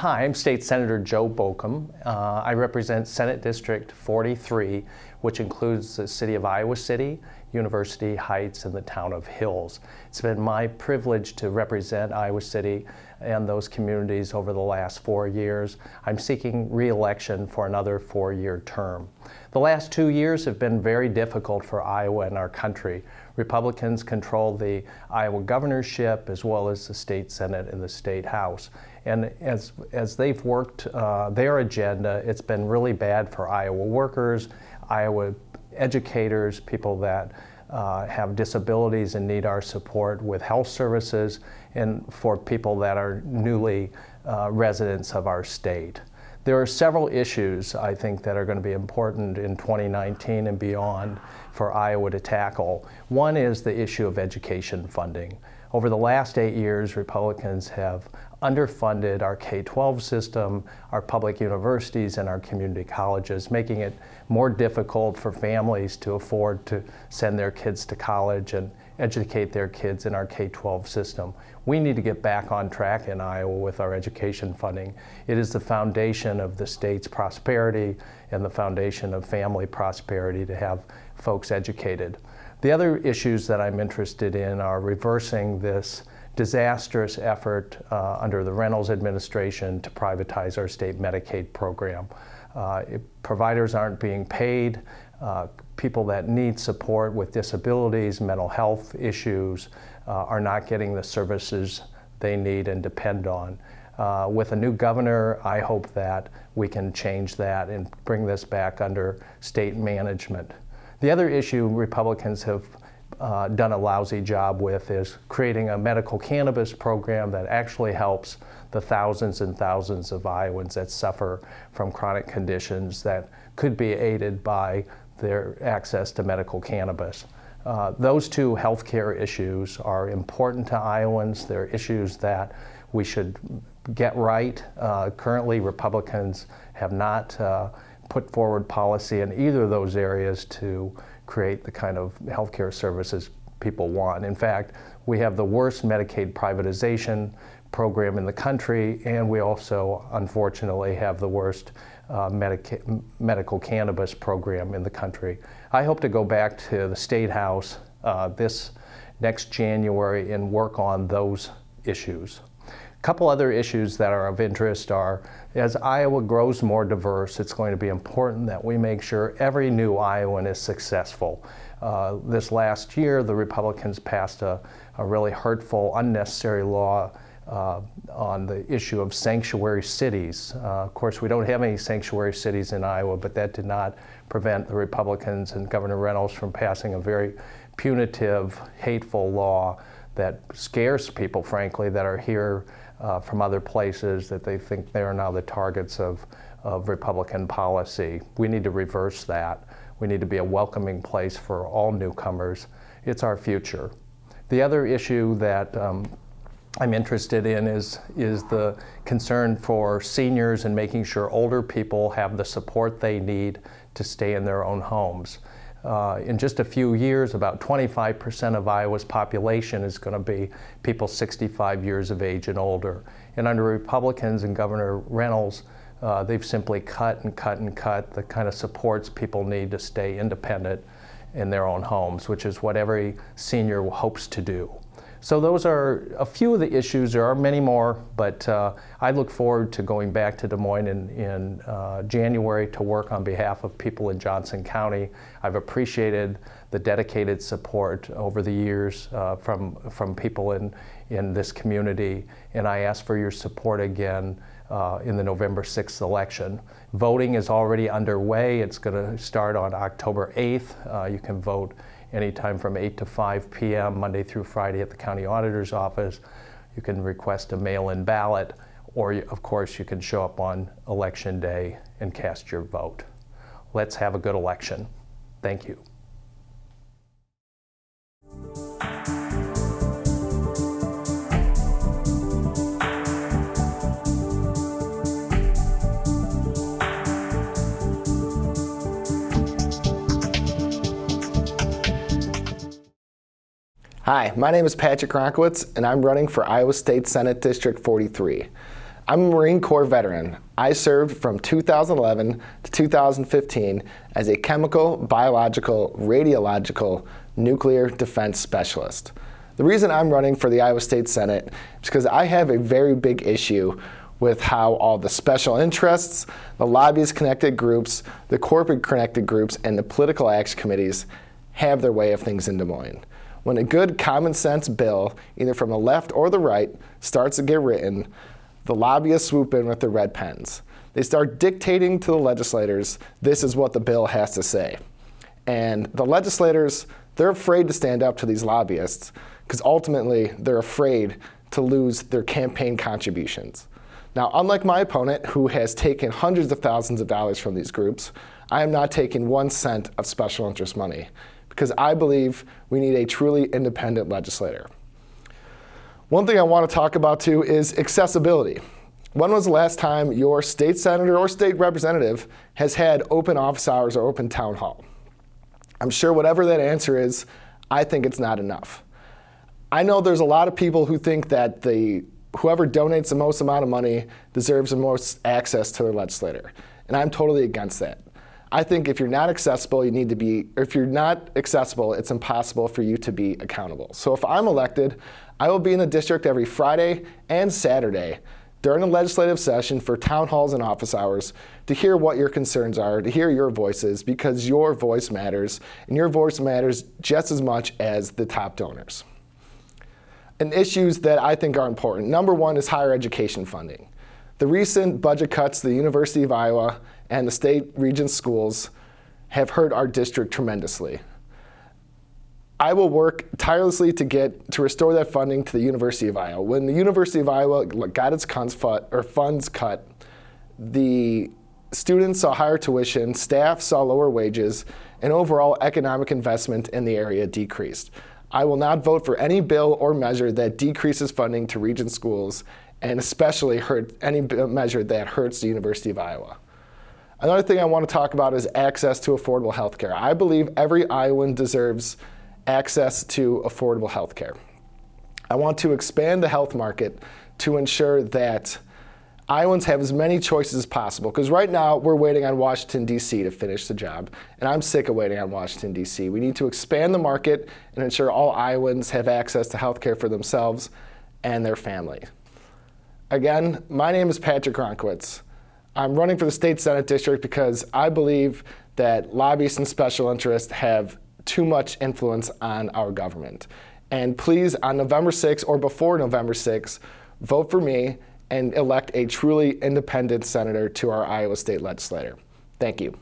Hi, I'm State Senator Joe Bolkcom. Uh, I represent Senate District 43, which includes the city of Iowa City, University Heights, and the town of Hills. It's been my privilege to represent Iowa City and those communities over the last four years. I'm seeking re-election for another four-year term. The last two years have been very difficult for Iowa and our country. Republicans control the Iowa governorship as well as the state senate and the state house. And as, as they've worked uh, their agenda, it's been really bad for Iowa workers, Iowa educators, people that uh, have disabilities and need our support with health services, and for people that are newly uh, residents of our state. There are several issues I think that are going to be important in 2019 and beyond for Iowa to tackle. One is the issue of education funding. Over the last eight years, Republicans have underfunded our K 12 system, our public universities, and our community colleges, making it more difficult for families to afford to send their kids to college and educate their kids in our K 12 system. We need to get back on track in Iowa with our education funding. It is the foundation of the state's prosperity and the foundation of family prosperity to have folks educated. The other issues that I'm interested in are reversing this disastrous effort uh, under the Reynolds administration to privatize our state Medicaid program. Uh, it, providers aren't being paid. Uh, people that need support with disabilities, mental health issues, uh, are not getting the services they need and depend on. Uh, with a new governor, I hope that we can change that and bring this back under state management. The other issue Republicans have uh, done a lousy job with is creating a medical cannabis program that actually helps the thousands and thousands of Iowans that suffer from chronic conditions that could be aided by their access to medical cannabis. Uh, those two healthcare issues are important to Iowans. They're issues that we should get right. Uh, currently, Republicans have not uh, put forward policy in either of those areas to create the kind of healthcare services people want. In fact, we have the worst Medicaid privatization program in the country, and we also, unfortunately, have the worst uh, medica- medical cannabis program in the country. I hope to go back to the State House uh, this next January and work on those issues. Couple other issues that are of interest are as Iowa grows more diverse, it's going to be important that we make sure every new Iowan is successful. Uh, this last year, the Republicans passed a, a really hurtful, unnecessary law uh, on the issue of sanctuary cities. Uh, of course, we don't have any sanctuary cities in Iowa, but that did not prevent the Republicans and Governor Reynolds from passing a very punitive, hateful law that scares people, frankly, that are here uh, from other places that they think they are now the targets of, of Republican policy. We need to reverse that. We need to be a welcoming place for all newcomers. It's our future. The other issue that um, I'm interested in is, is the concern for seniors and making sure older people have the support they need to stay in their own homes. Uh, in just a few years, about 25% of Iowa's population is going to be people 65 years of age and older. And under Republicans and Governor Reynolds, uh, they've simply cut and cut and cut the kind of supports people need to stay independent in their own homes, which is what every senior hopes to do. So those are a few of the issues. There are many more, but uh, I look forward to going back to Des Moines in, in uh, January to work on behalf of people in Johnson County. I've appreciated the dedicated support over the years uh, from, from people in, in this community, and I ask for your support again uh, in the November 6th election. Voting is already underway. It's going to start on October 8th. Uh, you can vote anytime from 8 to 5 p.m., Monday through Friday at the county auditor's office. You can request a mail in ballot, or of course, you can show up on election day and cast your vote. Let's have a good election. Thank you. Hi, my name is Patrick Ronkowitz, and I'm running for Iowa State Senate District 43. I'm a Marine Corps veteran. I served from 2011 to 2015 as a chemical, biological, radiological, nuclear defense specialist. The reason I'm running for the Iowa State Senate is because I have a very big issue with how all the special interests, the lobbyist connected groups, the corporate connected groups, and the political action committees have their way of things in Des Moines. When a good common sense bill, either from the left or the right, starts to get written, the lobbyists swoop in with their red pens. They start dictating to the legislators this is what the bill has to say. And the legislators, they're afraid to stand up to these lobbyists because ultimately they're afraid to lose their campaign contributions. Now, unlike my opponent, who has taken hundreds of thousands of dollars from these groups, I am not taking one cent of special interest money because I believe we need a truly independent legislator. One thing I want to talk about too is accessibility. When was the last time your state senator or state representative has had open office hours or open town hall? I'm sure whatever that answer is, I think it's not enough. I know there's a lot of people who think that the whoever donates the most amount of money deserves the most access to their legislator. And I'm totally against that. I think if you're not accessible, you need to be, if you're not accessible, it's impossible for you to be accountable. So if I'm elected, I will be in the district every Friday and Saturday during the legislative session for town halls and office hours to hear what your concerns are, to hear your voices, because your voice matters, and your voice matters just as much as the top donors. And issues that I think are important. Number one is higher education funding. The recent budget cuts to the University of Iowa and the state Regent schools have hurt our district tremendously. I will work tirelessly to get to restore that funding to the University of Iowa. When the University of Iowa got its funds cut, the students saw higher tuition, staff saw lower wages, and overall economic investment in the area decreased. I will not vote for any bill or measure that decreases funding to Regent schools, and especially hurt any measure that hurts the University of Iowa. Another thing I want to talk about is access to affordable health care. I believe every Iowan deserves access to affordable health care. I want to expand the health market to ensure that Iowans have as many choices as possible. Because right now, we're waiting on Washington, D.C. to finish the job. And I'm sick of waiting on Washington, D.C. We need to expand the market and ensure all Iowans have access to health care for themselves and their family. Again, my name is Patrick Gronkowitz. I'm running for the state Senate district because I believe that lobbyists and special interests have too much influence on our government. And please, on November 6th or before November 6th, vote for me and elect a truly independent senator to our Iowa State legislature. Thank you.